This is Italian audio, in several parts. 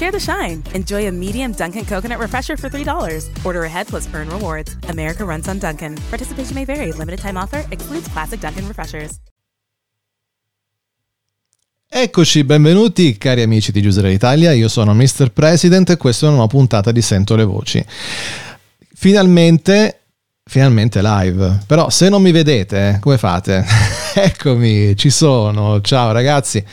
Share the shine. Enjoy a medium Dunkin' coconut refresher for $3. Order ahead plus earn rewards. America runs on Dunkin'. Participation may vary. Limited time offer excludes classic Dunkin' refreshers. Eccoci, benvenuti cari amici di Giusere Italia, io sono Mr. President e questa è una nuova puntata di Sento le Voci. Finalmente, finalmente live, però se non mi vedete, come fate? Eccomi, ci sono, ciao ragazzi,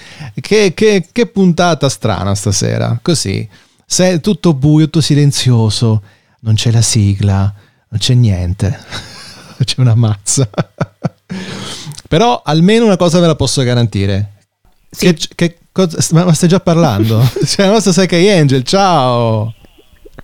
che, che, che puntata strana stasera, così, se è tutto buio, tutto silenzioso, non c'è la sigla, non c'è niente, c'è una mazza. Però almeno una cosa ve la posso garantire, Sì. che, che cosa, ma stai già parlando? C'è la nostra Psyche Angel, ciao!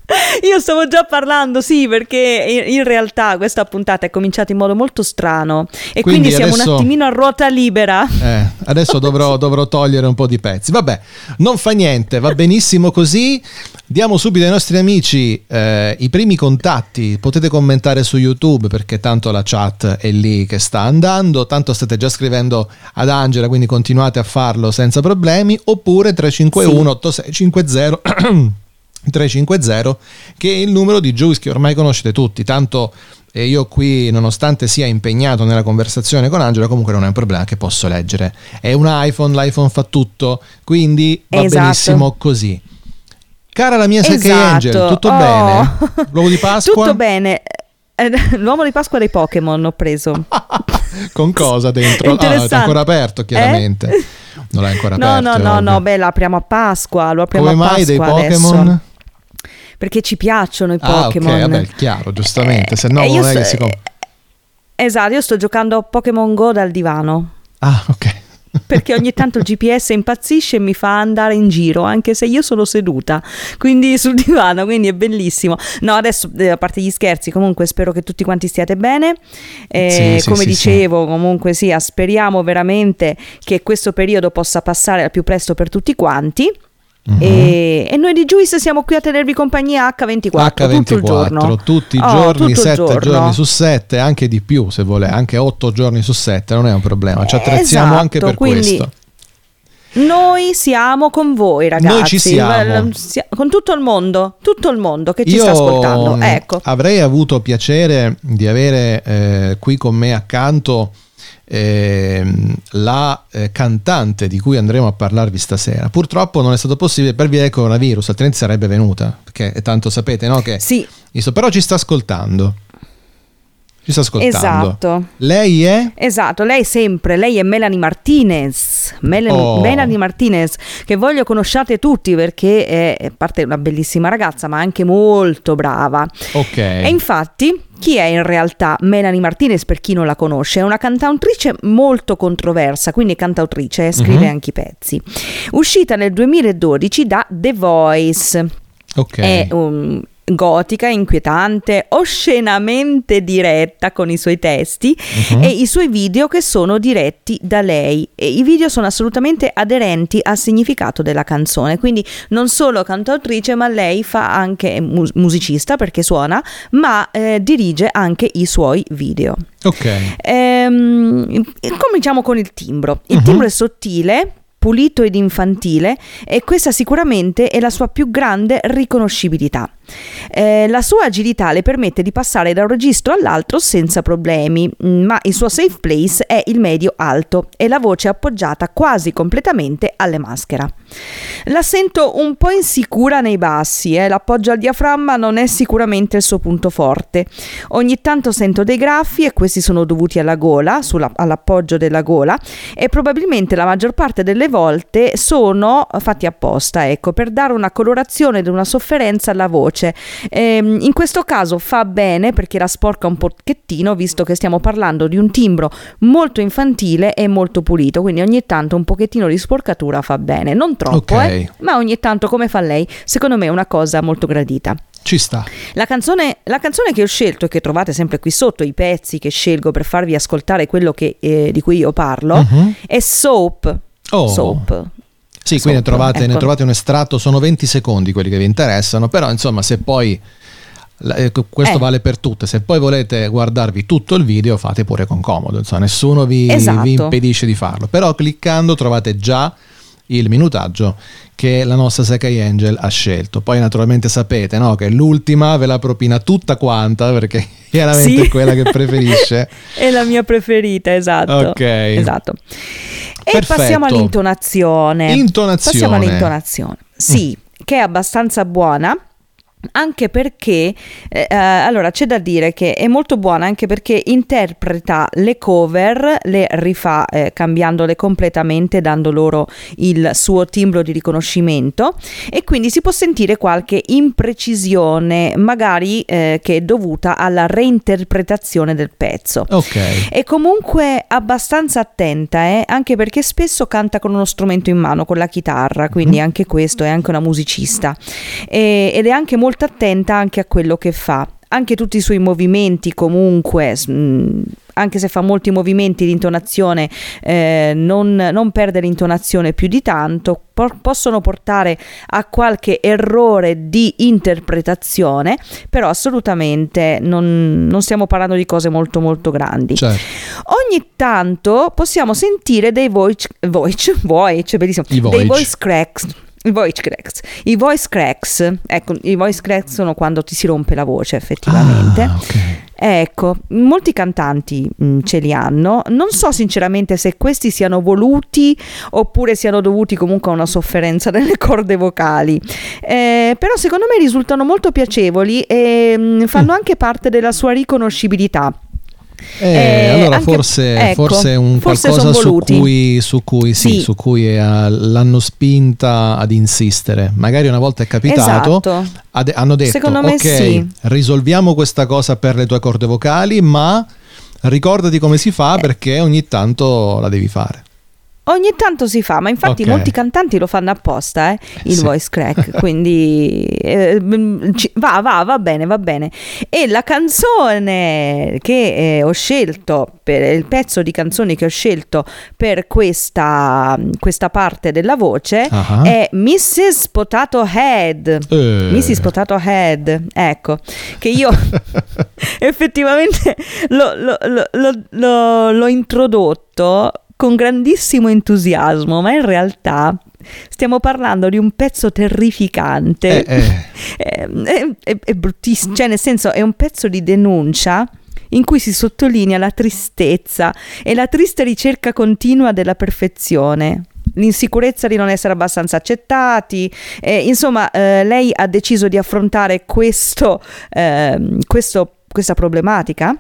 Io stavo già parlando, sì, perché in realtà questa puntata è cominciata in modo molto strano e Quindi quindi, siamo adesso- un attimino a ruota libera. Eh, adesso dovrò, dovrò togliere un po' di pezzi. Vabbè, non fa niente, va benissimo così. Diamo subito ai nostri amici eh, i primi contatti. Potete commentare su YouTube perché tanto la chat è lì che sta andando. Tanto state già scrivendo ad Angela, quindi continuate a farlo senza problemi. Oppure 351 8650 350 che è il numero di Juice che ormai conoscete tutti. Tanto e io qui, nonostante sia impegnato nella conversazione con Angela, comunque non è un problema che posso leggere. È un iPhone, l'iPhone fa tutto, quindi va Esatto. benissimo così. Cara la mia Esatto. Angel, tutto Oh. bene? L'uovo di Pasqua? Tutto bene. Eh, L'uomo di Pasqua dei Pokémon ho preso. Con cosa dentro? Ah, è ancora aperto, chiaramente. Eh? Non l'hai ancora No, aperto. no, no, ovvio. no, beh, lo apriamo a Pasqua, lo apriamo Come a mai dei Pasqua Pokémon? Perché ci piacciono i Ah, ok, Pokémon. vabbè, chiaro, giustamente, se no Eh, non è che si comp- Esatto, io sto giocando a Pokémon Go dal divano. Ah, ok. Perché ogni tanto il GPS impazzisce e mi fa andare in giro, anche se io sono seduta, quindi sul divano, quindi è bellissimo. No, adesso, eh, a parte gli scherzi, comunque spero che tutti quanti stiate bene. Eh, Sì, sì, come sì, dicevo, comunque sia, speriamo veramente che questo periodo possa passare al più presto per tutti quanti. Mhm. E, e noi di Juice siamo qui a tenervi compagnia H24, tutto il giorno. H24, tutti i Oh, giorni, il 7 giorno. giorni su 7, anche di più se vuole, anche 8 giorni su 7, non è un problema, ci attrezziamo Esatto, anche per quindi questo. Noi siamo con voi, ragazzi. Noi ci siamo. Sia- Con tutto il mondo, tutto il mondo che ci Io sta ascoltando. mh, Ecco. avrei avuto piacere di avere eh, qui con me accanto ehm, la eh, cantante di cui andremo a parlarvi stasera. Purtroppo non è stato possibile per via del coronavirus, altrimenti sarebbe venuta, perché tanto sapete no, che... Sì, Però ci sta ascoltando. Ci sta ascoltando. esatto. Lei è... Esatto, lei sempre, lei è Melanie Martinez, Mel- Oh. Melanie Martinez, che voglio conosciate tutti perché è, a parte una bellissima ragazza, ma anche molto brava. Ok. E infatti, chi è in realtà Melanie Martinez per chi non la conosce? È una cantautrice molto controversa, quindi cantautrice, eh, scrive Mhm. anche i pezzi. Uscita nel 2012 da The Voice. Ok. È um, gotica, inquietante, oscenamente diretta con i suoi testi Mhm. e i suoi video che sono diretti da lei. E I video sono assolutamente aderenti al significato della canzone, quindi non solo cantautrice, ma lei fa anche mu- musicista perché suona, ma eh, dirige anche i suoi video. Ok. Ehm, cominciamo con il timbro. Il Mhm. timbro è sottile, pulito ed infantile e questa sicuramente è la sua più grande riconoscibilità. Eh, la sua agilità le permette di passare da un registro all'altro senza problemi, mm, ma il suo safe place è il medio alto e la voce appoggiata quasi completamente alle maschera. La sento un po' insicura nei bassi, eh, l'appoggio al diaframma non è sicuramente il suo punto forte. Ogni tanto sento dei graffi e questi sono dovuti alla gola, sulla- all'appoggio della gola e probabilmente la maggior parte delle volte sono fatti apposta, ecco, per dare una colorazione ed una sofferenza alla voce. Ehm, in questo caso fa bene perché la sporca un pochettino, visto che stiamo parlando di un timbro molto infantile e molto pulito, quindi ogni tanto un pochettino di sporcatura fa bene, non troppo, Ok. eh, ma ogni tanto come fa lei, secondo me è una cosa molto gradita. Ci sta. La canzone, la canzone che ho scelto e che trovate sempre qui sotto, i pezzi che scelgo per farvi ascoltare quello che, eh, di cui io parlo, Mhm. è Soap. Oh. Soap. Sì, qui ne trovate, ne ecco. trovate un estratto, sono 20 secondi quelli che vi interessano, però insomma se poi, la- ecco, questo Eh. vale per tutte, se poi volete guardarvi tutto il video fate pure con comodo, insomma nessuno vi, Esatto. vi impedisce di farlo, però cliccando trovate già il minutaggio che la nostra Sekai Angel ha scelto. Poi naturalmente sapete no, che l'ultima ve la propina tutta quanta perché chiaramente Sì. è quella che preferisce. È la mia preferita, esatto. Ok. Esatto. E Perfetto. passiamo all'intonazione. Intonazione. Passiamo all'intonazione. Sì, che è abbastanza buona. Anche perché, eh, eh, allora c'è da dire che è molto buona anche perché interpreta le cover, le rifà eh, cambiandole completamente, dando loro il suo timbro di riconoscimento e quindi si può sentire qualche imprecisione, magari eh, che è dovuta alla reinterpretazione del pezzo. Ok. È comunque abbastanza attenta, eh, anche perché spesso canta con uno strumento in mano, con la chitarra, quindi Mhm. anche questo è anche una musicista. E- ed è anche molto attenta anche a quello che fa. Anche tutti i suoi movimenti comunque, mh, anche se fa molti movimenti di intonazione, eh, non, non perde l'intonazione più di tanto, por- possono portare a qualche errore di interpretazione, però assolutamente non, non stiamo parlando di cose molto molto grandi. Certo. Ogni tanto possiamo sentire dei voice, voice, voice, bellissimo, I dei voice cracks. I voice cracks. I voice cracks, ecco, i voice cracks sono quando ti si rompe la voce effettivamente. Ah, ok. Ecco, molti cantanti mh, ce li hanno. Non so sinceramente se questi siano voluti oppure siano dovuti comunque a una sofferenza nelle corde vocali. Eh, però secondo me risultano molto piacevoli e mh, fanno Mm. anche parte della sua riconoscibilità. Eh, Eh, allora anche- forse, ecco, forse è un forse qualcosa su cui, su cui, sì, Sì. su cui eh, l'hanno spinta ad insistere. Magari una volta è capitato, Esatto. ade- hanno detto Secondo ok, sì. risolviamo questa cosa per le tue corde vocali, ma ricordati come si Eh. fa perché ogni tanto la devi fare. Ogni tanto si fa, ma infatti Ok. molti cantanti lo fanno apposta, eh, il sì. voice crack, quindi eh, va, va, va bene, va bene. E la canzone che eh, ho scelto, per il pezzo di canzoni che ho scelto per questa, questa parte della voce Ah. è Mrs. Potato Head. Eh. Mrs. Potato Head, ecco, che io effettivamente l'ho- l'ho- l'ho- l'ho introdotto con grandissimo entusiasmo, ma in realtà stiamo parlando di un pezzo terrificante. Eh, eh. È, è- è- è bruttissimo, cioè nel senso è un pezzo di denuncia in cui si sottolinea la tristezza e la triste ricerca continua della perfezione. L'insicurezza di non essere abbastanza accettati, eh, insomma, eh, lei ha deciso di affrontare questo, ehm, questo- questa problematica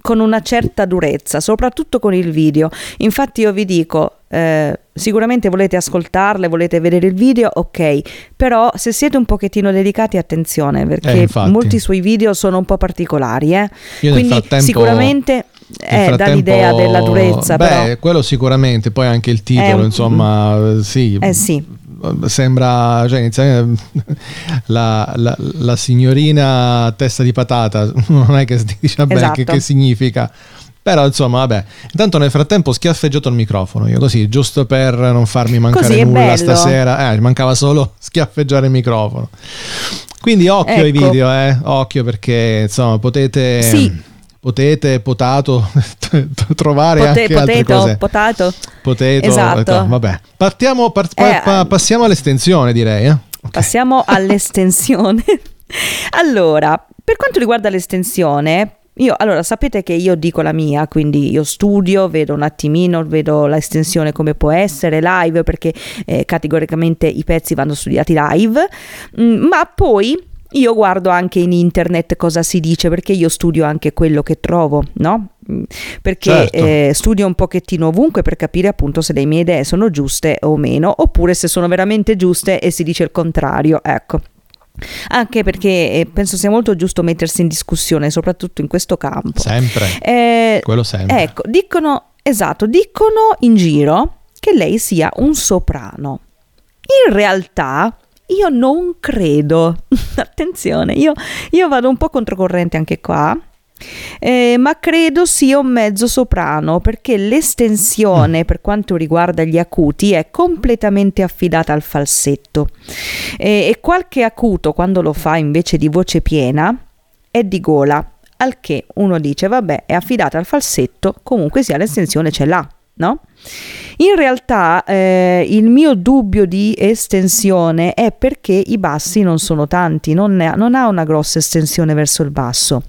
con una certa durezza, soprattutto con il video. Infatti io vi dico, eh, sicuramente volete ascoltarle, volete vedere il video, ok, però se siete un pochettino delicati attenzione perché Eh, molti suoi video sono un po' particolari, eh. Quindi sicuramente eh, dà l'idea della durezza, Beh, però quello sicuramente, poi anche il titolo, un- insomma, sì. eh sì. Sembra, cioè, inizia- la, la- la signorina testa di patata, non è che si dice bene Esatto. che, che significa. Però insomma, vabbè. Intanto nel frattempo ho schiaffeggiato il microfono, io così, giusto per non farmi mancare nulla bello. stasera. Eh, mancava solo schiaffeggiare il microfono. Quindi occhio ai Ecco. video, eh, occhio perché insomma potete... Sì. Potete, potato, trovare Pote- anche altre potato, cose. potato. Potato, Esatto. no, vabbè. Partiamo, par- pa- Eh, pa- passiamo all'estensione, direi. eh. Ok. Passiamo all'estensione. allora, per quanto riguarda l'estensione, io allora sapete che io dico la mia, quindi io studio, vedo un attimino, vedo l'estensione come può essere live, perché eh, categoricamente i pezzi vanno studiati live, Mm, ma poi io guardo anche in internet cosa si dice, perché io studio anche quello che trovo, no? Mm, Perché Certo. eh, studio un pochettino ovunque per capire appunto se le mie idee sono giuste o meno, oppure se sono veramente giuste e si dice il contrario, ecco. Anche perché eh, penso sia molto giusto mettersi in discussione, soprattutto in questo campo. Sempre. Eh, Quello sempre. Ecco, dicono, esatto, dicono in giro che lei sia un soprano. In realtà io non credo. Attenzione, io, io vado un po' controcorrente anche qua. Eh, ma credo sia un mezzo soprano perché l'estensione per quanto riguarda gli acuti è completamente affidata al falsetto eh, e qualche acuto quando lo fa invece di voce piena è di gola al che uno dice vabbè è affidata al falsetto comunque sia l'estensione ce l'ha no? In realtà eh, il mio dubbio di estensione è perché i bassi non sono tanti, non, ne, non ha una grossa estensione verso il basso.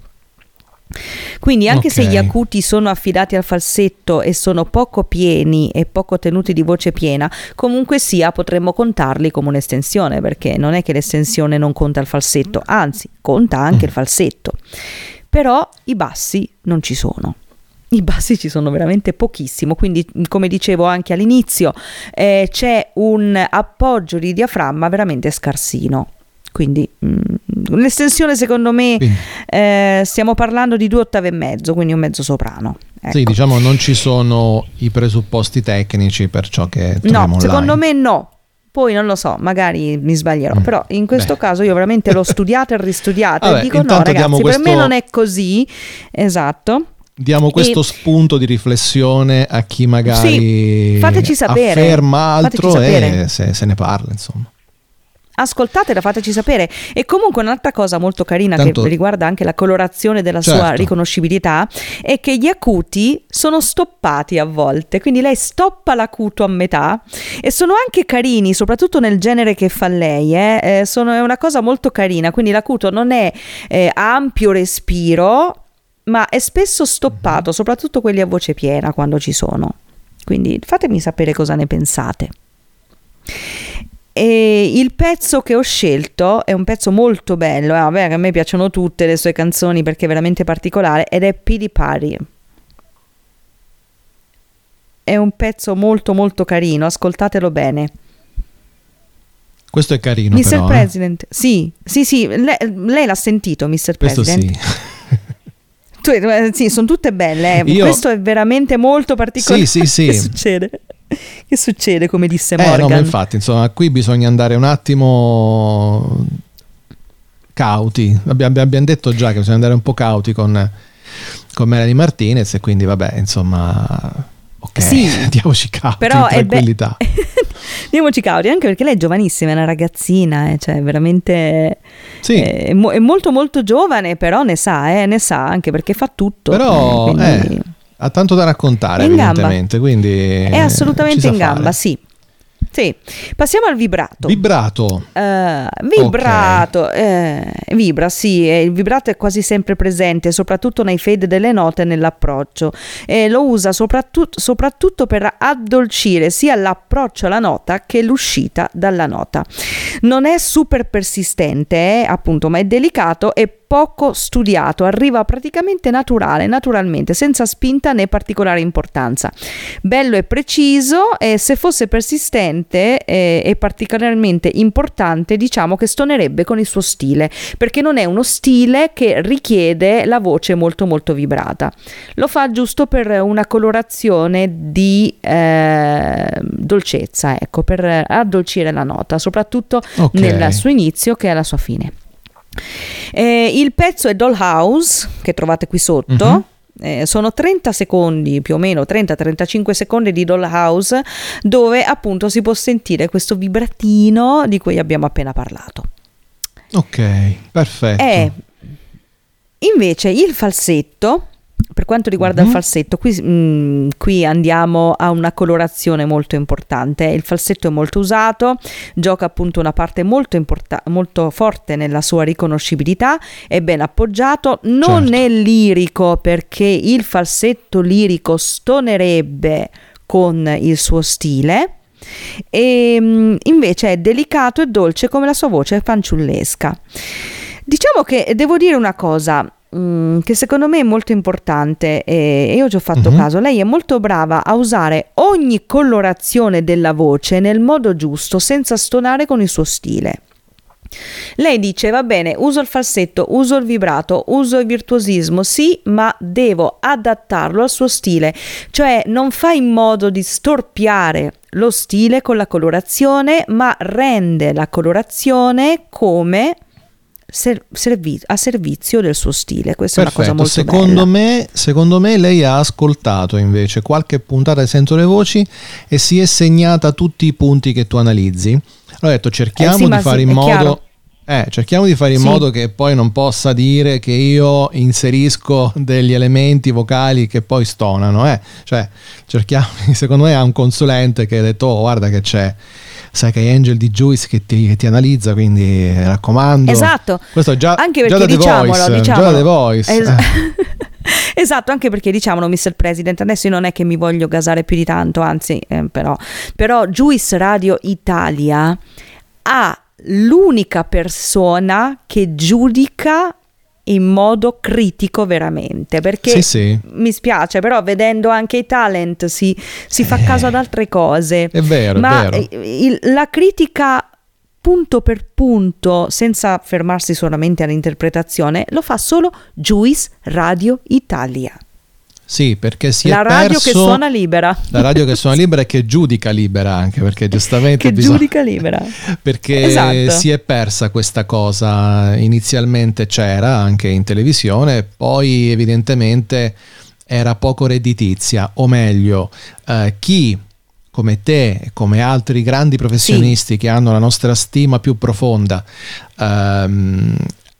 Quindi anche okay. se gli acuti sono affidati al falsetto e sono poco pieni e poco tenuti di voce piena, comunque sia potremmo contarli come un'estensione, perché non è che l'estensione non conta il falsetto, anzi conta anche il falsetto. Però i bassi non ci sono i bassi ci sono veramente pochissimo, quindi come dicevo anche all'inizio eh, c'è un appoggio di diaframma veramente scarsino. Quindi mh, l'estensione secondo me eh, stiamo parlando di due ottave e mezzo, quindi un mezzo soprano. Ecco. Sì, diciamo non ci sono i presupposti tecnici per ciò che troviamo No, secondo me no, poi non lo so, magari mi sbaglierò, mm. però in questo Beh. caso io veramente l'ho studiato e ristudiato Vabbè, e dico no ragazzi, questo... per me non è così, esatto. Diamo questo e... spunto di riflessione a chi magari sì, fateci sapere. afferma altro e se, se ne parla, insomma ascoltatela, fateci sapere. E comunque un'altra cosa molto carina Tanto... che riguarda anche la colorazione della certo. sua riconoscibilità è che gli acuti sono stoppati a volte, quindi lei stoppa l'acuto a metà e sono anche carini, soprattutto nel genere che fa lei, eh? Eh, sono, è una cosa molto carina, quindi l'acuto non è eh, ampio respiro, ma è spesso stoppato, soprattutto quelli a voce piena quando ci sono. Quindi fatemi sapere cosa ne pensate. E il pezzo che ho scelto è un pezzo molto bello, eh, vabbè, a me piacciono tutte le sue canzoni perché è veramente particolare ed è Pity Party. È un pezzo molto molto carino, ascoltatelo bene. Questo è carino. Mr. Però, President, eh? sì, sì, sì, lei, lei, l'ha sentito, Mr. Questo President. Sì. Tu, eh, sì, sono tutte belle. Eh. Io... Questo è veramente molto particolare. Sì, sì, sì. che succede? Che succede, come disse Morgan? Eh, no, ma infatti, insomma, qui bisogna andare un attimo cauti. Abbiamo, abbiamo detto già che bisogna andare un po' cauti con, con Melanie Martinez e quindi, vabbè, insomma ok, sì, diamoci cauti, però tranquillità. Be- diamoci cauti, anche perché lei è giovanissima, è una ragazzina, eh, cioè veramente sì. è, mo- è, molto molto giovane, però ne sa, eh, ne sa anche perché fa tutto. Però eh, quindi... ha tanto da raccontare, evidentemente, quindi è assolutamente in gamba, fare. sì. Sì, passiamo al vibrato. Vibrato. Uh, vibrato, okay. eh, vibra, sì, il vibrato è quasi sempre presente, soprattutto nei fade delle note e nell'approccio. E lo usa soprattutto, soprattutto per addolcire sia l'approccio alla nota che l'uscita dalla nota. Non è super persistente, eh, appunto, ma è delicato e poco studiato, arriva praticamente naturale, naturalmente, senza spinta né particolare importanza. Bello e preciso e se fosse persistente e, e particolarmente importante, diciamo che stonerebbe con il suo stile, perché non è uno stile che richiede la voce molto molto vibrata. Lo fa giusto per una colorazione di eh, dolcezza, ecco, per addolcire la nota, soprattutto okay. nel suo inizio che è la sua fine. Eh, il pezzo è Dollhouse, che trovate qui sotto. Uh-huh. Eh, sono 30 secondi più o meno 30-35 secondi di Dollhouse dove appunto si può sentire questo vibratino di cui abbiamo appena parlato ok perfetto e invece il falsetto per quanto riguarda mm-hmm. il falsetto, qui, mh, mm, qui, andiamo a una colorazione molto importante. Il falsetto è molto usato, gioca appunto una parte molto, importa- molto forte nella sua riconoscibilità, è ben appoggiato, non certo. è lirico perché il falsetto lirico stonerebbe con il suo stile e mh, invece è delicato e dolce come la sua voce fanciullesca. Diciamo che devo dire una cosa, Mm, che secondo me è molto importante e io ci ho fatto uh-huh. caso, lei è molto brava a usare ogni colorazione della voce nel modo giusto senza stonare con il suo stile. Lei dice va bene, uso il falsetto, uso il vibrato, uso il virtuosismo, sì, ma devo adattarlo al suo stile, cioè non fa in modo di storpiare lo stile con la colorazione, ma rende la colorazione come ser- servi- a servizio del suo stile. Questa Perfetto. è una cosa molto secondo bella. Me, secondo me lei ha ascoltato invece qualche puntata di Sento le Voci e si è segnata tutti i punti che tu analizzi. Allora ho detto cerchiamo Eh sì, di fare sì, in modo... chiaro. Eh, cerchiamo di fare in Sì. modo che poi non possa dire che io inserisco degli elementi vocali che poi stonano. Eh. Cioè, cerchiamo, secondo me ha un consulente che ha detto, oh, guarda che c'è, sai che hai Angel di Juice che ti, che ti analizza, quindi eh, raccomando. Esatto. Questo è già, Anche già perché The diciamolo, Voice, già diciamolo. da The Voice. Es- eh. esatto, anche perché diciamolo, Mr. President, adesso io non è che mi voglio gasare più di tanto, anzi, eh, però, però Juice Radio Italia ha l'unica persona che giudica in modo critico veramente perché Sì, sì. mi spiace però vedendo anche i talent si, si fa caso ad altre cose È vero, è ma vero. eh, il- la critica punto per punto senza fermarsi solamente all'interpretazione lo fa solo Juice Radio Italia Sì, perché si la è radio perso che suona libera. La radio che suona libera e che giudica libera anche perché giustamente che bisogna- giudica libera. Perché Esatto. si è persa questa cosa. Inizialmente c'era anche in televisione poi evidentemente era poco redditizia o meglio eh, chi come te e come altri grandi professionisti che hanno la nostra stima più profonda ehm,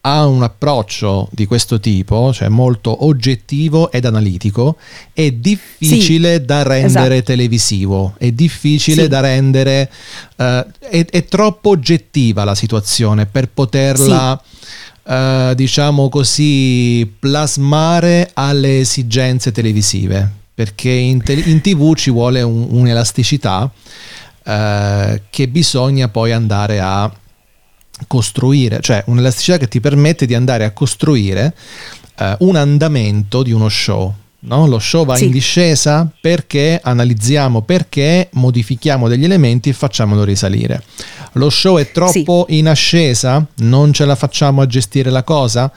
ha un approccio di questo tipo, cioè molto oggettivo ed analitico, è difficile da rendere esatto. televisivo, è difficile Sì. da rendere, eh, è, è troppo oggettiva la situazione per poterla, eh, diciamo così, plasmare alle esigenze televisive, perché in, te- in tv ci vuole un- un'elasticità eh, che bisogna poi andare a costruire, cioè un'elasticità che ti permette di andare a costruire eh, un andamento di uno show. no? Lo show va Sì. in discesa perché analizziamo, perché modifichiamo degli elementi e facciamolo risalire. Lo show è troppo in ascesa, non ce la facciamo a gestire la cosa,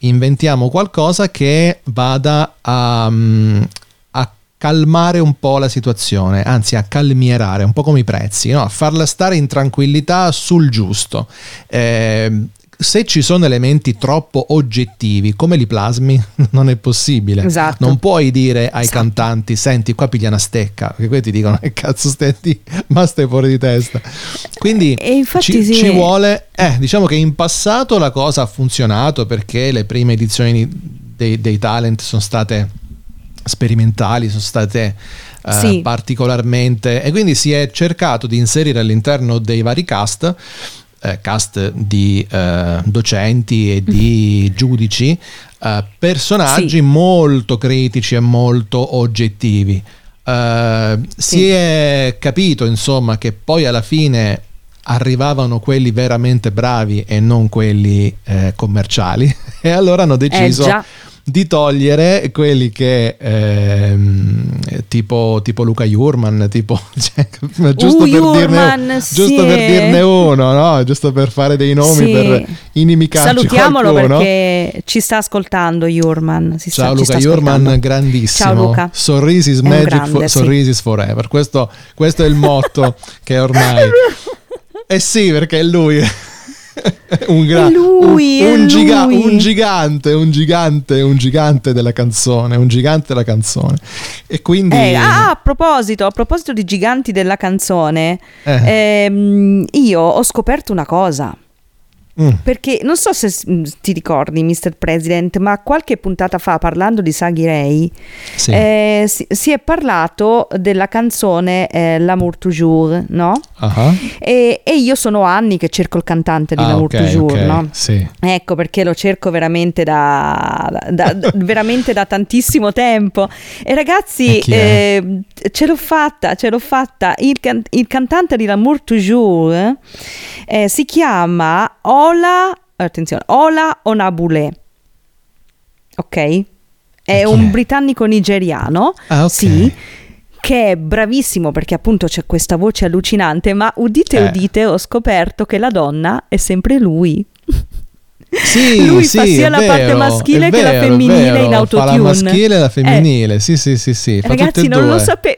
inventiamo qualcosa che vada a, a calmare un po' la situazione, anzi a calmierare, un po' come i prezzi, no? a farla stare in tranquillità sul giusto. Eh, se ci sono elementi troppo oggettivi, come li plasmi? Non è possibile. Esatto. Non puoi dire ai Esatto. cantanti, senti qua piglia una stecca, perché quelli ti dicono che cazzo stai di, ma stai fuori di testa. Quindi ci, sì. ci vuole, eh, diciamo che in passato la cosa ha funzionato perché le prime edizioni dei, dei talent sono state sperimentali, sono state eh, Sì. particolarmente e quindi si è cercato di inserire all'interno dei vari cast eh, cast di eh, docenti e di giudici eh, personaggi Sì. molto critici e molto oggettivi Eh, si Sì. è capito insomma che poi alla fine arrivavano quelli veramente bravi e non quelli commerciali e allora hanno deciso. Di togliere quelli che ehm, tipo, tipo Luca Jurman tipo cioè, giusto, Uh, per Jurman, dirne, sì. giusto per dirne uno no? giusto per fare dei nomi Sì. per inimicarci Salutiamolo qualcuno perché ci sta ascoltando Jurman. Si sta- Ciao ci Luca sta Jurman, grandissimo. Ciao Luca. Sorrisi magic, grande, for- sì. sorrisi is forever. Questo, questo è il motto che ormai. Eh sì, perché è lui. un, gra- lui, un, è un giga- un gigante, un gigante, un gigante della canzone, un gigante della canzone. E quindi Eh, ah, a proposito, a proposito di giganti della canzone, Eh. ehm, io ho scoperto una cosa. Mm, Perché non so se mh, ti ricordi, Mr. President, ma qualche puntata fa, parlando di Saghi Ray, sì. eh, si, si è parlato della canzone eh, L'amour toujours, no? Ah, E, e io sono anni che cerco il cantante di ah, L'amour ok, toujours, ok, no? Sì. Ecco perché lo cerco veramente da, da- da- veramente da tantissimo tempo. E ragazzi, E eh, ce l'ho fatta, ce l'ho fatta. Il, can- il cantante di L'amour toujours eh, si chiama Ola, attenzione, Ola Onabule. Ok? È chi un britannico nigeriano. Ah, ok. Sì. che è bravissimo perché appunto c'è questa voce allucinante, ma udite Eh. udite ho scoperto che la donna è sempre lui. Sì, Lui sì, fa sia la parte vero, maschile è che la vero, femminile in Fa autotune. la maschile e la Eh. femminile, sì, sì, sì, sì. Fa tutte Ragazzi, non due. lo sapevo.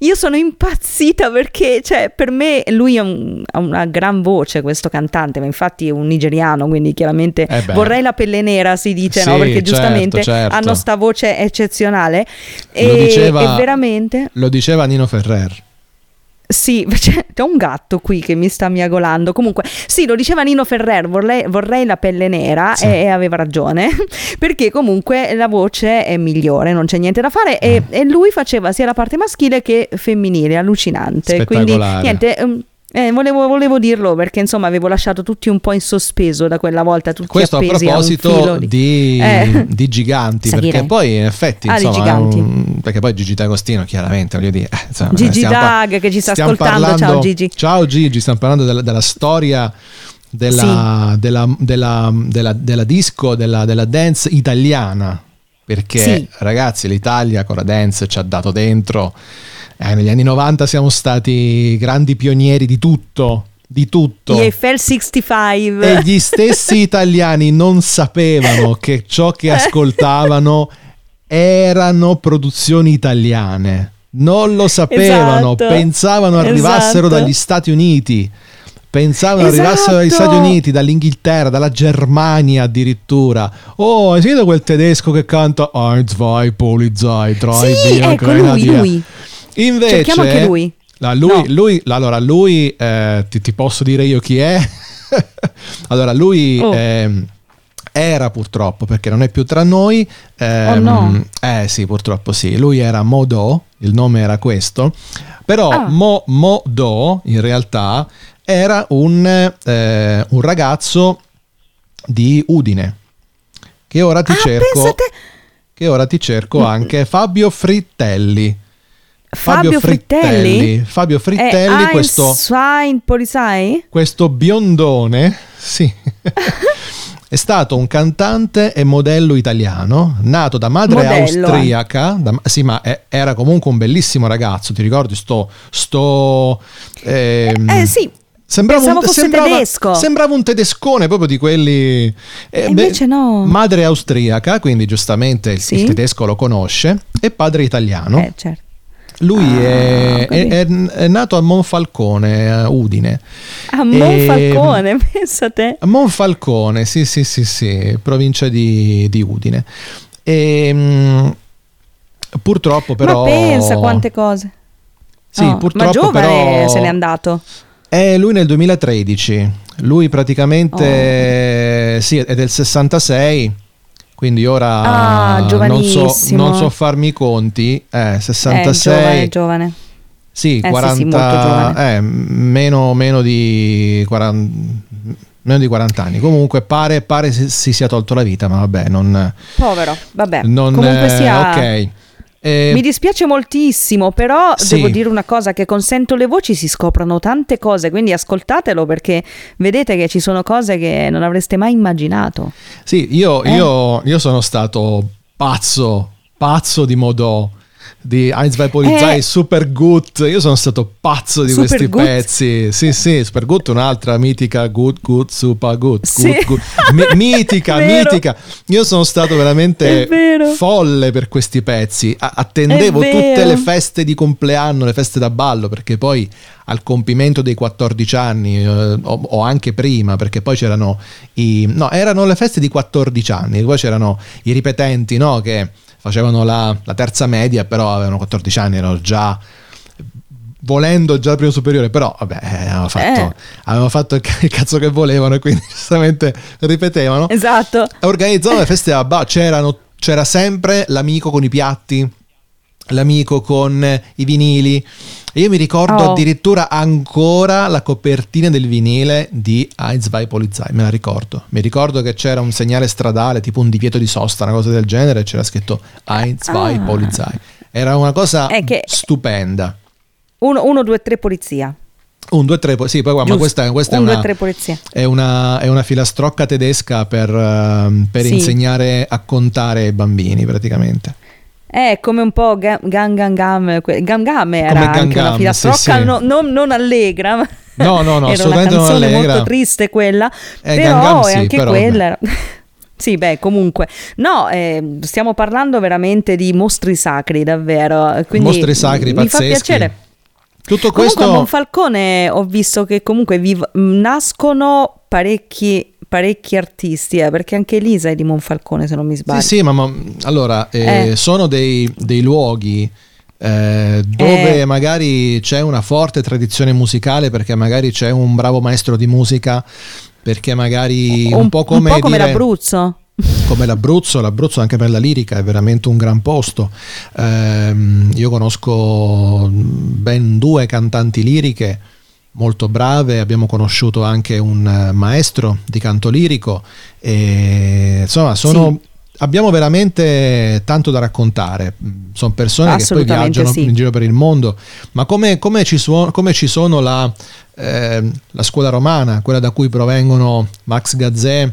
Io sono impazzita perché, cioè, per me lui ha, un- ha una gran voce, questo cantante, ma infatti è un nigeriano, quindi chiaramente Eh vorrei la pelle nera, si dice, Sì, no? Perché certo, giustamente certo. hanno sta voce eccezionale. Lo E, diceva- e veramente... Lo diceva Nino Ferrer. Sì, c'è, un gatto qui che mi sta miagolando. Comunque, sì, lo diceva Nino Ferrer, vorrei, vorrei la pelle nera Sì. e, e aveva ragione, perché comunque la voce è migliore, non c'è niente da fare e, Mm. e lui faceva sia la parte maschile che femminile, allucinante. Quindi niente, ehm, eh, volevo, volevo dirlo perché insomma avevo lasciato tutti un po' in sospeso da quella volta, tutti Questo a a proposito filo di... di, Eh. di giganti, Sa perché dire. poi in effetti, Ah, insomma, un- perché poi Gigi D'Agostino, chiaramente, voglio dire, eh, insomma, Gigi Dag, che ci sta ascoltando. Ciao, parlando- Gigi. Ciao Gigi, stiamo parlando della, della storia della, della, della, della- della disco, della, della dance italiana. Perché Sì. ragazzi, l'Italia con la dance ci ha dato dentro. Eh, negli anni 90 siamo stati grandi pionieri di tutto, di tutto. Gli Eiffel 65. E gli stessi italiani non sapevano che ciò che ascoltavano erano produzioni italiane. Non lo sapevano, Esatto. pensavano arrivassero Esatto. dagli Stati Uniti. Pensavano Esatto. arrivassero dagli Stati Uniti, dall'Inghilterra, dalla Germania addirittura. Oh, hai sentito quel tedesco che canta Ein, zwei, Polizei, drei, Sì, vier, ecco lui, Grenadier." lui. Invece, Cerchiamo anche lui. la- lui, No. lui- allora, lui, eh, ti, ti posso dire io chi è? allora, lui Oh. ehm, era purtroppo, perché non è più tra noi. ehm, Oh, no. Eh sì, purtroppo sì. Lui era Modo, il nome era questo. Però Ah. Mo- Modo, in realtà, era un, eh, un ragazzo di Udine. Che ora ti Ah, cerco. pensate- Che ora ti cerco anche Fabio Frittelli. Fabio Frittelli? Fabio Frittelli, questo, questo biondone, sì, è stato un cantante e modello italiano, nato da madre Modello, austriaca, da- sì, ma è- era comunque un bellissimo ragazzo, ti ricordi? Sto... sto ehm, Eh sì, Sembrava Pensavo un, sembrava- tedesco. sembrava un tedescone proprio di quelli. eh, invece no. Madre austriaca, quindi giustamente il, Sì. il tedesco lo conosce, e padre italiano. eh, certo. Lui Ah, è, è- è nato a Monfalcone, a Udine. A E- Monfalcone, pensa te. A Monfalcone, sì, sì, sì, sì, provincia di, di Udine. E, mh, purtroppo però... Ma pensa quante cose. Sì, Oh, purtroppo ma giovane però... se n'è andato. È lui nel 2013, lui praticamente sì, è del 66, quindi ora Ah, non, so, non so farmi i conti, eh, È 66, giovane, giovane. sì, sì, 40, sì, molto giovane. eh, meno, meno di 40, meno di 40 anni, comunque pare, pare si, si sia tolto la vita, ma vabbè, non... Povero, vabbè. non Comunque eh, sia... ok. Eh, Mi dispiace moltissimo, però Sì. devo dire una cosa, che con Sento le voci si scoprono tante cose, quindi ascoltatelo perché vedete che ci sono cose che non avreste mai immaginato. Sì, io, Eh? io- io sono stato pazzo, pazzo di modo di Heinz bei Polizei, Eh. Super Good. Io sono stato pazzo di questi Good? pezzi. Sì, sì, Super Good, un'altra mitica Good, Good, Super Good. Sì. good, good. Mi- mitica, mitica. Io sono stato veramente folle per questi pezzi. A- attendevo tutte le feste di compleanno, le feste da ballo, perché poi al compimento dei 14 anni eh, o, o anche prima, perché poi c'erano i... No, erano le feste di 14 anni, poi c'erano i ripetenti, no, che facevano la, la terza media, però avevano 14 anni, erano già volendo già primo superiore, però vabbè, eh, avevano fatto, Eh. avevano fatto il cazzo che volevano e quindi giustamente ripetevano. Esatto. Organizzavano le feste a bar, c'erano, c'era sempre l'amico con i piatti, l'amico con i vinili. Io mi ricordo Oh. addirittura ancora la copertina del vinile di Heinz bei Polizei, me la ricordo. Mi ricordo che c'era un segnale stradale, tipo un divieto di sosta, una cosa del genere, e c'era scritto Heinz Ah. Polizei. Era una cosa che- stupenda. Uno, uno, due, tre, polizia. Un, due, tre, po- sì, poi guarda, questa, questa Un, è due, una... tre, polizia. È una, è una filastrocca tedesca per, ehm, per Sì. insegnare a contare ai bambini praticamente. È come un po' Gam Gam Gam Gam, Gam, era Come anche Gam, una filastrocca sì, sì. no- non, non allegra. ma No, no, no, era una canzone molto triste quella, Eh, però è sì, anche però, quella. Sì, beh, comunque, no, eh, stiamo parlando veramente di mostri sacri, davvero. Quindi Mostri sacri, mi fa pazzeschi. piacere. Tutto Comunque a questo... Monfalcone ho visto che comunque vi- nascono parecchi, parecchi artisti, eh, perché anche Elisa è di Monfalcone se non mi sbaglio. Sì, sì, ma, ma- allora eh, Eh. sono dei, dei luoghi eh, dove Eh. magari c'è una forte tradizione musicale perché magari c'è un bravo maestro di musica, perché magari un, po' come, dire- l'Abruzzo. come l'Abruzzo, l'Abruzzo anche per la lirica è veramente un gran posto. Ehm, io conosco ben due cantanti liriche molto brave, abbiamo conosciuto anche un eh, maestro di canto lirico e insomma sono... Abbiamo veramente tanto da raccontare, sono persone che poi viaggiano sì. in giro per il mondo, ma come, come ci, suo- come ci sono la, eh, la scuola romana, quella da cui provengono Max Gazzè,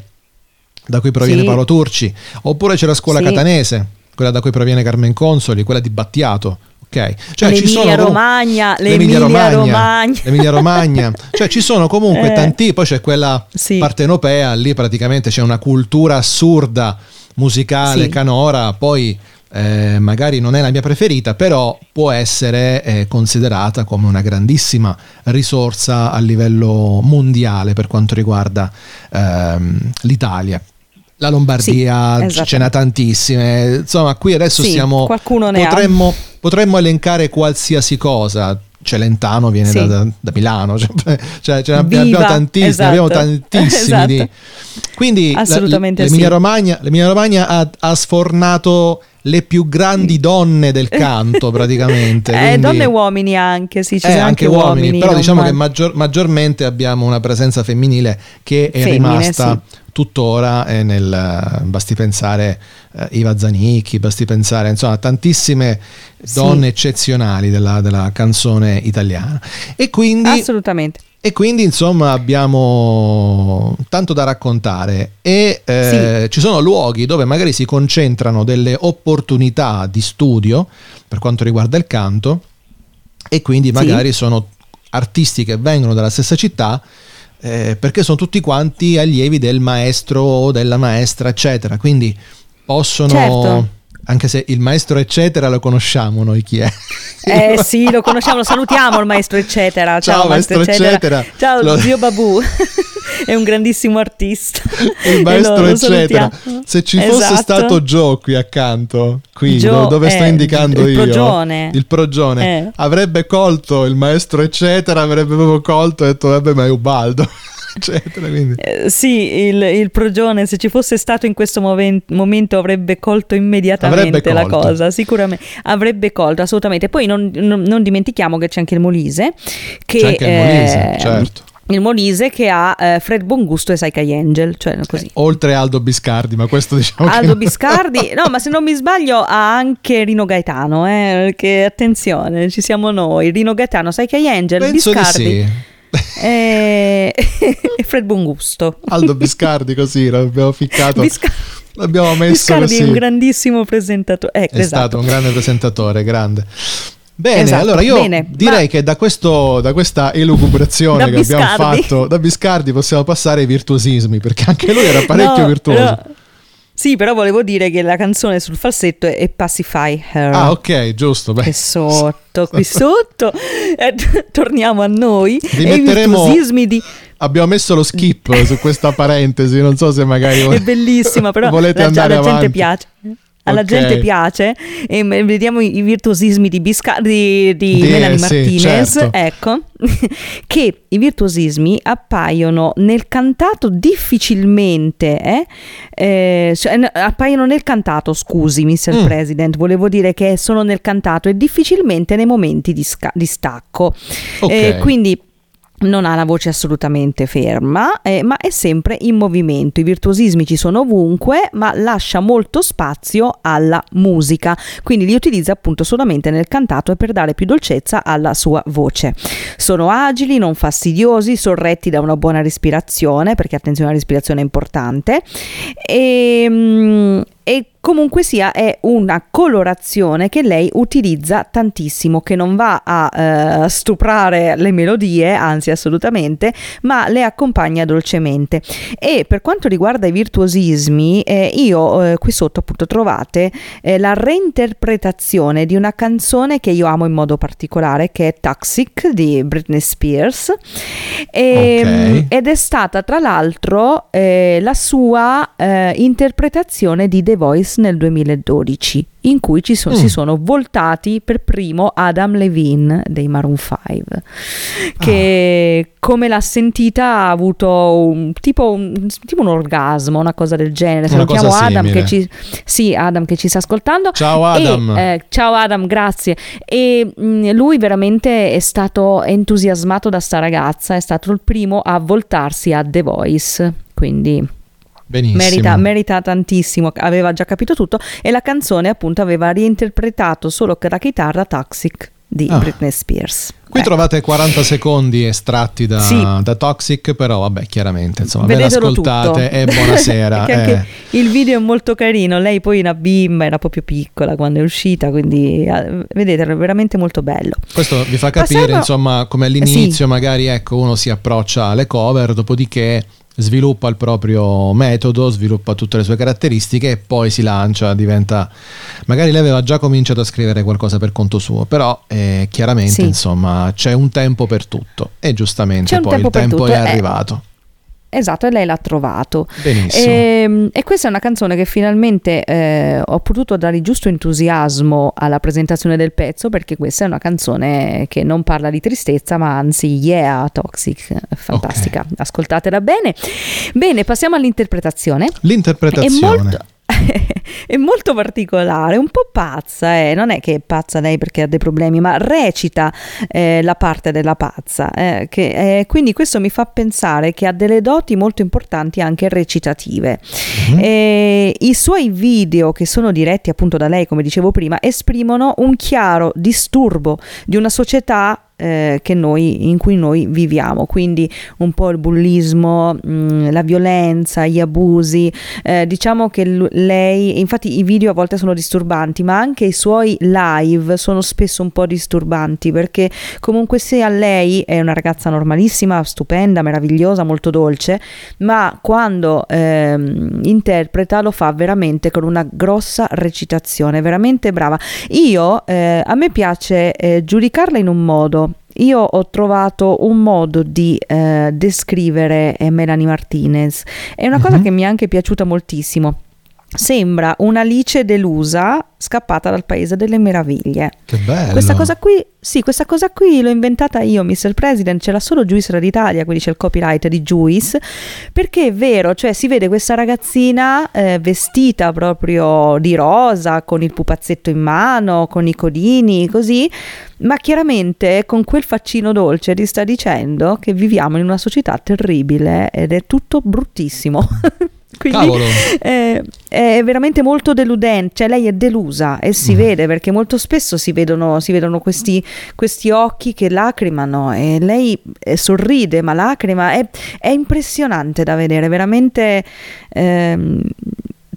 da cui proviene Sì. Paolo Turci, oppure c'è la scuola Sì. catanese, quella da cui proviene Carmen Consoli, quella di Battiato. Ok, cioè ci sono L'Emilia Romagna, l'Emilia l'Emilia Romagna, Romagna. l'Emilia Romagna. cioè ci sono comunque Eh. tanti, poi c'è quella Sì. partenopea, lì praticamente c'è una cultura assurda musicale, Sì. canora, poi eh, magari non è la mia preferita, però può essere eh, considerata come una grandissima risorsa a livello mondiale per quanto riguarda ehm, l'Italia. La Lombardia Sì, esatto. ce n'ha tantissime, insomma qui adesso Sì, siamo, qualcuno ne ha. potremmo, potremmo elencare qualsiasi cosa. Celentano viene Sì. da, da- Milano, cioè, ce ne abbiamo, tantissimi, esatto. abbiamo tantissimi. di- Esatto. Quindi la- Assolutamente l'Emilia sì. Romagna, l'Emilia Romagna ha, ha sfornato le più grandi donne del canto praticamente. Eh, quindi- donne e uomini anche, sì, ci eh, sono anche anche, uomini, però diciamo ma- che maggior- maggiormente abbiamo una presenza femminile che è Femmine, rimasta sì. Tuttora eh, nel basti pensare eh, Iva Zanicchi, basti pensare insomma a tantissime donne eccezionali della, della canzone italiana. E quindi Assolutamente. e quindi insomma abbiamo tanto da raccontare e eh, ci sono luoghi dove magari si concentrano delle opportunità di studio per quanto riguarda il canto e quindi magari sono artisti che vengono dalla stessa città eh, perché sono tutti quanti allievi del maestro o della maestra eccetera quindi possono Certo. anche se il maestro eccetera lo conosciamo noi chi è Eh sì, lo conosciamo, lo salutiamo il maestro eccetera. Ciao, Ciao, maestro eccetera. Ciao Lo- zio Babù. è un grandissimo artista. il maestro eccetera salutiamo. se ci fosse Esatto. stato Joe qui accanto qui Joe, dove, dove sto eh, indicando il io progione. il progione Eh. avrebbe colto il maestro eccetera avrebbe proprio colto e detto vabbè ma è Ubaldo eccetera Eh, sì, il, il progione, se ci fosse stato in questo moven- momento, avrebbe colto immediatamente Avrebbe la colto. cosa. Sicuramente avrebbe colto, assolutamente. Poi non, non- non dimentichiamo che c'è anche il Molise. Che, C'è anche il Molise, eh, certo. Il Molise che ha eh, Fred Bongusto e Saika Angel, cioè così. oltre Aldo Biscardi ma questo diciamo Aldo non- Biscardi, no, ma se non mi sbaglio ha anche Rino Gaetano, eh, che attenzione, ci siamo noi. Rino Gaetano, Saika Angel, penso di Biscardi sì e... e Fred Bongusto. Aldo Biscardi così l'abbiamo ficcato Bisca- l'abbiamo messo Biscardi così è un grandissimo presentatore. Ecco, è esatto. stato un grande presentatore, grande. Bene, Esatto, allora io bene, direi ma- che da, questo, da questa elucubrazione che abbiamo Biscardi. fatto da Biscardi possiamo passare ai virtuosismi, perché anche lui era parecchio No, virtuoso. però- sì, però volevo dire che la canzone sul falsetto è Pacify Her. Ah, ok, giusto. Beh. Che sotto, qui sotto. Eh, torniamo a noi. Vi e i metteremo- virtuosismi di... Abbiamo messo lo skip su questa parentesi, non so se magari È bellissima, però volete la, andare avanti. gente piace. Alla Ok. gente piace e vediamo i, virtuosismi di, Bisca- di, di Di- Melanie sì, Martinez, certo. ecco, che i virtuosismi appaiono nel cantato difficilmente, eh? Eh, cioè, appaiono nel cantato, scusi Mr. Mm. President, volevo dire che sono nel cantato e difficilmente nei momenti di, sca- di stacco. Ok. Eh, quindi non ha la voce assolutamente ferma, eh, ma è sempre in movimento. I virtuosismi ci sono ovunque, ma lascia molto spazio alla musica, quindi li utilizza appunto solamente nel cantato e per dare più dolcezza alla sua voce. Sono agili, non fastidiosi, sorretti da una buona respirazione, perché attenzione alla respirazione è importante. E, mm, e comunque sia è una colorazione che lei utilizza tantissimo, che non va a uh, stuprare le melodie, anzi assolutamente, ma le accompagna dolcemente. E per quanto riguarda i virtuosismi, eh, io eh, qui sotto appunto trovate eh, la reinterpretazione di una canzone che io amo in modo particolare, che è Toxic di Britney Spears, e, okay. ed è stata tra l'altro eh, la sua eh, interpretazione di The Voice nel 2012 in cui ci so- mm. si sono voltati per primo Adam Levine dei Maroon 5 che ah. come l'ha sentita ha avuto un, tipo, un, tipo un orgasmo una cosa del genere salutiamo Adam che, ci, sì, Adam che ci sta ascoltando ciao Adam e, eh, ciao Adam grazie e mh, mm, lui veramente è stato entusiasmato da sta ragazza è stato il primo a voltarsi a The Voice quindi Benissimo. Merita, merita, tantissimo, aveva già capito tutto e la canzone appunto aveva reinterpretato solo con la chitarra Toxic di ah. Britney Spears. Qui ecco. trovate 40 secondi estratti da, sì. da, Toxic, però vabbè, chiaramente, insomma, Vedetelo ve l'ascoltate e buonasera. eh. Il video è molto carino, lei poi una bimba, era proprio piccola quando è uscita, quindi eh, vedete, è veramente molto bello. Questo vi fa capire, Passando... insomma, come all'inizio sì. magari ecco, uno si approccia alle cover, dopodiché sviluppa il proprio metodo, sviluppa tutte le sue caratteristiche e poi si lancia, diventa... Magari lei aveva già cominciato a scrivere qualcosa per conto suo, però eh, chiaramente sì. insomma c'è un tempo per tutto e giustamente poi il tempo è eh, arrivato. Esatto, e lei l'ha trovato. Benissimo. E, ehm, e, questa è una canzone che finalmente eh, ho potuto dare giusto entusiasmo alla presentazione del pezzo, perché questa è una canzone che non parla di tristezza, ma anzi, yeah, toxic, fantastica. Okay. Ascoltatela bene. Bene, passiamo all'interpretazione. L'interpretazione. È molto è molto particolare, un po' pazza, eh. non è che è pazza lei perché ha dei problemi, ma recita eh, la parte della pazza. Eh, che, quindi questo mi fa pensare che ha delle doti molto importanti anche recitative. Mm-hmm. I suoi video, che sono diretti appunto da lei, come dicevo prima, esprimono un chiaro disturbo di una società eh, noi, in cui noi viviamo, quindi un po' il bullismo, mh, mm, la violenza, gli abusi, eh, diciamo che l- lei, infatti i video a volte sono disturbanti, ma anche i suoi live sono spesso un po' disturbanti perché comunque sia lei è una ragazza normalissima, stupenda, meravigliosa, molto dolce, ma quando ehm, interpreta lo fa veramente con una grossa recitazione, veramente brava. Io eh, a me piace eh, giudicarla in un modo io ho trovato un modo di eh, descrivere eh, Melanie Martinez. È una cosa uh-huh. che mi è anche piaciuta moltissimo. Sembra un'Alice delusa scappata dal paese delle meraviglie. Che bello. Questa cosa qui, sì, questa cosa qui l'ho inventata io, Mr. President, ce l'ha solo Juice d'Italia, quindi c'è il copyright di Juice, perché è vero, cioè si vede questa ragazzina eh, vestita proprio di rosa, con il pupazzetto in mano, con i codini, così, ma chiaramente con quel faccino dolce ti sta dicendo che viviamo in una società terribile ed è tutto bruttissimo. Quindi eh, è veramente molto deludente, cioè lei è delusa e si mm. vede perché molto spesso si vedono, si vedono questi, questi, occhi che lacrimano e lei eh, sorride ma lacrima, è, è, impressionante da vedere, veramente... Ehm,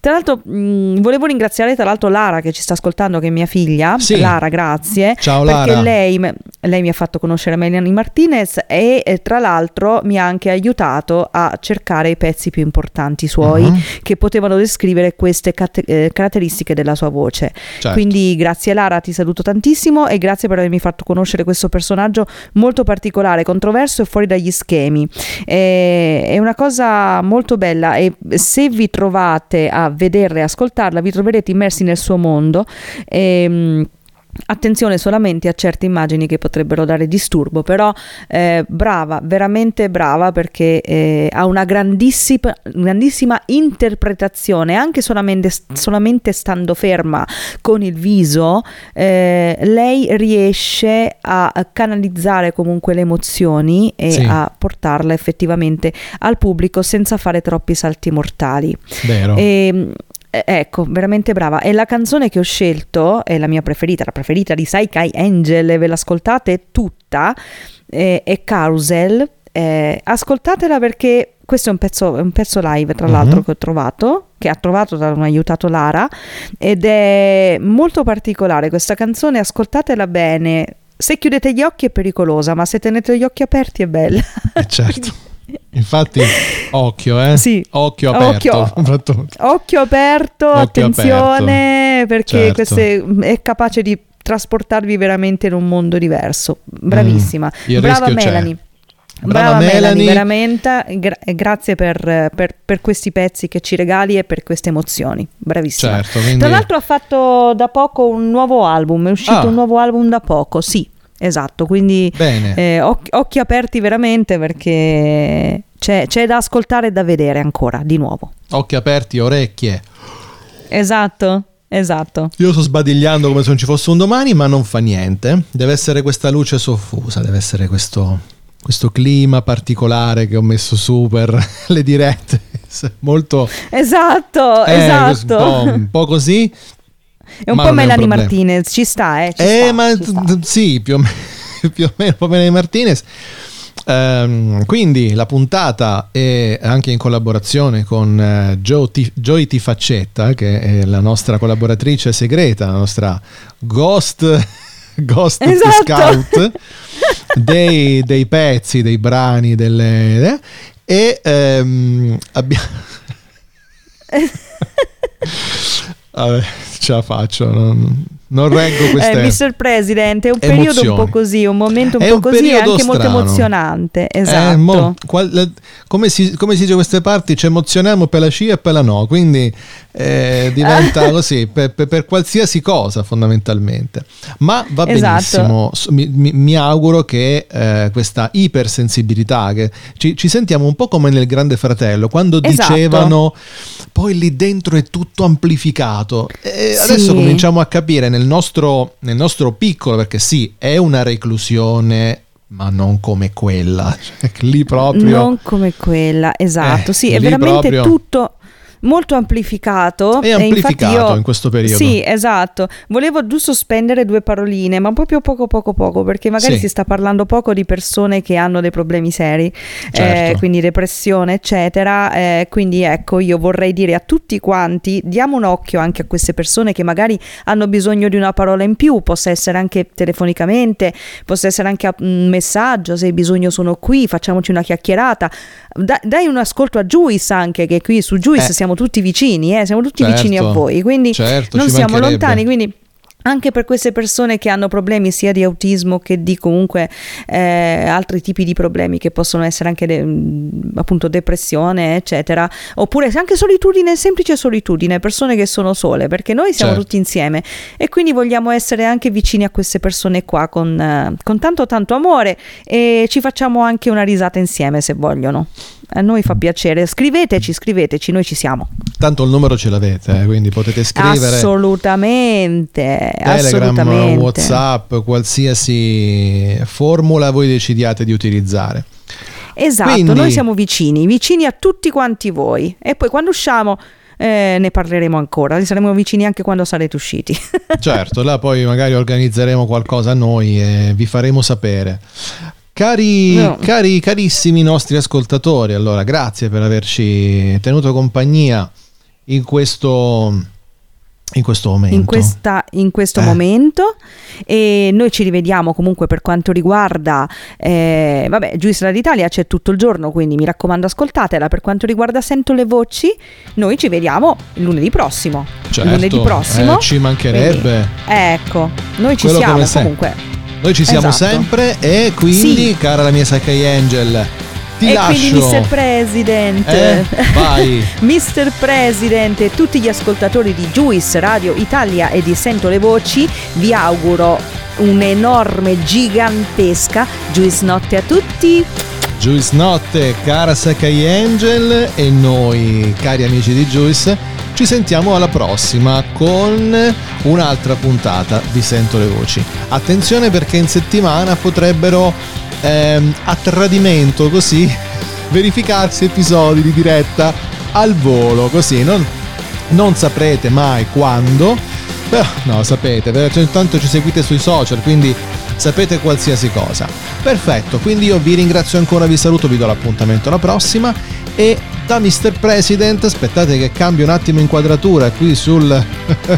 tra l'altro mh, volevo ringraziare tra l'altro Lara che ci sta ascoltando, che è mia figlia. Sì. Lara, grazie. Ciao Lara. Perché lei, lei mi ha fatto conoscere Melanie Martinez e eh, tra l'altro mi ha anche aiutato a cercare i pezzi più importanti suoi uh-huh. che potevano descrivere queste cat- eh, caratteristiche della sua voce. Certo. Quindi grazie Lara, ti saluto tantissimo e grazie per avermi fatto conoscere questo personaggio molto particolare, controverso e fuori dagli schemi. Eh, è una cosa molto bella e se vi trovate a vederla e ascoltarla, vi troverete immersi nel suo mondo. E, ehm, Attenzione solamente a certe immagini che potrebbero dare disturbo, però eh, brava, veramente brava perché eh, ha una grandissima, grandissima interpretazione, anche solamente, solamente, stando ferma con il viso, eh, lei riesce a canalizzare comunque le emozioni e sì. a portarle effettivamente al pubblico senza fare troppi salti mortali. Vero. E, ehm, eh, ecco, veramente brava. E la canzone che ho scelto è la mia preferita, la preferita di Saikai Angel, ve l'ascoltate tutta, eh, è Carousel. Eh, ascoltatela perché questo è un pezzo, un pezzo live, tra Mhm. l'altro, che ho trovato, che ha trovato da un aiutato Lara, ed è molto particolare. Questa canzone, ascoltatela bene. Se chiudete gli occhi è pericolosa, ma se tenete gli occhi aperti è bella. Eh, certo. Infatti, occhio, eh? Sì. Occhio aperto. Occhio. Occhio aperto, Occhio attenzione, perché certo. queste, è capace di trasportarvi veramente in un mondo diverso. Bravissima. Mm, Brava rischio c'è. Melanie. Brava Brava, Melanie, Melanie. veramente. gra- grazie per, per- per questi pezzi che ci regali e per queste emozioni. Bravissima. Certo, quindi- Tra l'altro ha fatto da poco un nuovo album, è uscito Ah. un nuovo album da poco, sì, esatto, quindi eh, occhi, occhi aperti veramente perché c'è, c'è da ascoltare e da vedere ancora, di nuovo. Occhi aperti, orecchie. Esatto, esatto. Io sto sbadigliando come se non ci fosse un domani, ma non fa niente. Deve essere questa luce soffusa, deve essere questo, questo clima particolare che ho messo su per le dirette. Molto Esatto, eh, esatto. Un, po', un po' così. È un ma po' un Melanie problema. Martinez, ci sta, eh. Ci eh, sta, ma sta. t- sì, più o, meno, più o meno un po' bene Martinez. Ehm, quindi la puntata è anche in collaborazione con eh, Joe Ti- Joy Tifaccetta, che è la nostra collaboratrice segreta, la nostra ghost, ghost Esatto. scout dei, dei pezzi, dei brani, delle, e ehm, abbiamo... Vabbè, ce la faccio, non, non reggo queste... Eh, Mr. President, è un periodo un emozioni. po' così, un momento un È po' un così, e anche molto strano. emozionante. Eh, Esatto. mo- qual- come, si, come si dice queste parti? Ci emozioniamo per la sci e per la no, quindi eh, diventa così per, per- per qualsiasi cosa fondamentalmente. Ma va Esatto. benissimo, mi, mi- mi auguro che eh, questa ipersensibilità, che ci, ci sentiamo un po' come nel Grande Fratello, quando Esatto. dicevano poi lì dentro è tutto amplificato. E Sì. adesso cominciamo a capire nel nostro, nel nostro piccolo, perché sì, è una reclusione, ma non come quella. Cioè, lì proprio. Non come quella, esatto. Eh, sì, è veramente proprio- tutto molto amplificato. È e amplificato io- in questo periodo. Sì, esatto. Volevo giusto spendere due paroline, ma proprio poco poco poco, perché magari Sì. si sta parlando poco di persone che hanno dei problemi seri, Certo. eh, quindi depressione, eccetera. Eh, quindi ecco, io vorrei dire a tutti quanti, diamo un occhio anche a queste persone che magari hanno bisogno di una parola in più, possa essere anche telefonicamente, possa essere anche un messaggio, se hai bisogno sono qui, facciamoci una chiacchierata. Da- dai un ascolto a Juice anche, che qui su Juice Eh. siamo tutti vicini, eh, siamo tutti Certo. vicini a voi, quindi Certo, non siamo lontani, quindi anche per queste persone che hanno problemi sia di autismo che di comunque eh, altri tipi di problemi che possono essere anche de- appunto depressione eccetera oppure anche solitudine semplice solitudine persone che sono sole perché noi siamo Certo. tutti insieme e quindi vogliamo essere anche vicini a queste persone qua con, eh, con tanto tanto amore e ci facciamo anche una risata insieme se vogliono a noi fa piacere scriveteci scriveteci noi ci siamo Tanto il numero ce l'avete, eh, quindi potete scrivere. assolutamente Telegram, assolutamente Whatsapp, qualsiasi formula voi decidiate di utilizzare. Esatto, Quindi- noi siamo vicini, vicini a tutti quanti voi. E poi quando usciamo eh, ne parleremo ancora, saremo vicini anche quando sarete usciti. Certo, là poi magari organizzeremo qualcosa noi e vi faremo sapere. Cari, No. cari, carissimi nostri ascoltatori, allora grazie per averci tenuto compagnia in questo, in questo momento. in, questa- in questo Eh. momento e noi ci rivediamo comunque per quanto riguarda eh, vabbè Giudice d'Italia c'è tutto il giorno quindi mi raccomando ascoltatela per quanto riguarda Sento le voci noi ci vediamo lunedì prossimo Certo, lunedì prossimo eh, ci mancherebbe. Quindi, ecco noi ci Quello siamo comunque Noi ci siamo Esatto. sempre e quindi, Sì. cara la mia Sakai Angel, ti e lascio. quindi Mr. President Eh, vai. Mr. President e tutti gli ascoltatori di Juice Radio Italia e di Sento le Voci vi auguro un'enorme, gigantesca Juice Notte a tutti. Juice Notte, cara Sakai Angel e noi, cari amici di Juice, ci sentiamo alla prossima con un'altra puntata di Sento le Voci. Attenzione perché in settimana potrebbero ehm, a tradimento così verificarsi episodi di diretta al volo, così non, non saprete mai quando, però no, sapete, intanto ci seguite sui social, quindi sapete qualsiasi cosa. Perfetto, quindi io vi ringrazio ancora, vi saluto, vi do l'appuntamento alla prossima E da Mr. President, aspettate che cambio un attimo inquadratura qui sul...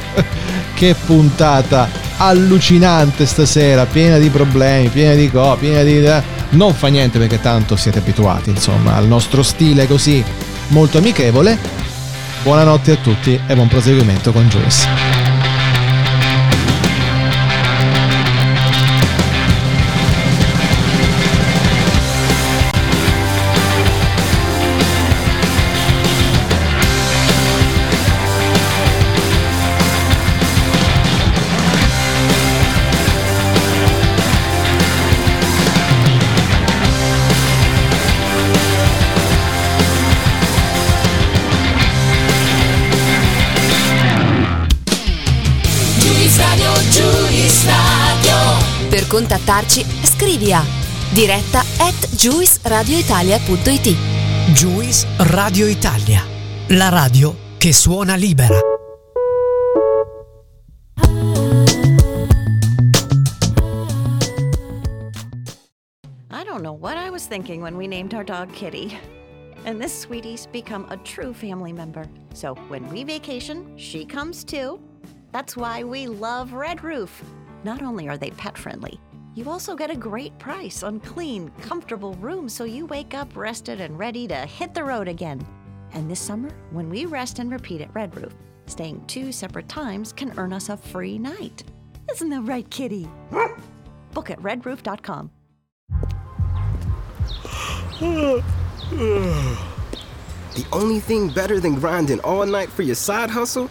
che puntata allucinante stasera, piena di problemi, piena di co, piena di... Non fa niente perché tanto siete abituati, insomma, al nostro stile così molto amichevole. Buonanotte a tutti e buon proseguimento con Joyce. Contattarci scrivi a diretta at juiceradioitalia.it Juice Radio Italia, la radio che suona libera. I don't know what I was thinking when we named our dog Kitty. And this sweetie's become a true family member. So when we vacation, she comes too. That's why we love Red Roof. Not only are they pet friendly, you also get a great price on clean, comfortable rooms so you wake up rested and ready to hit the road again. And this summer, when we rest and repeat at Red Roof, staying two separate times can earn us a free night. Isn't that right, kitty? Book at redroof.com. The only thing better than grinding all night for your side hustle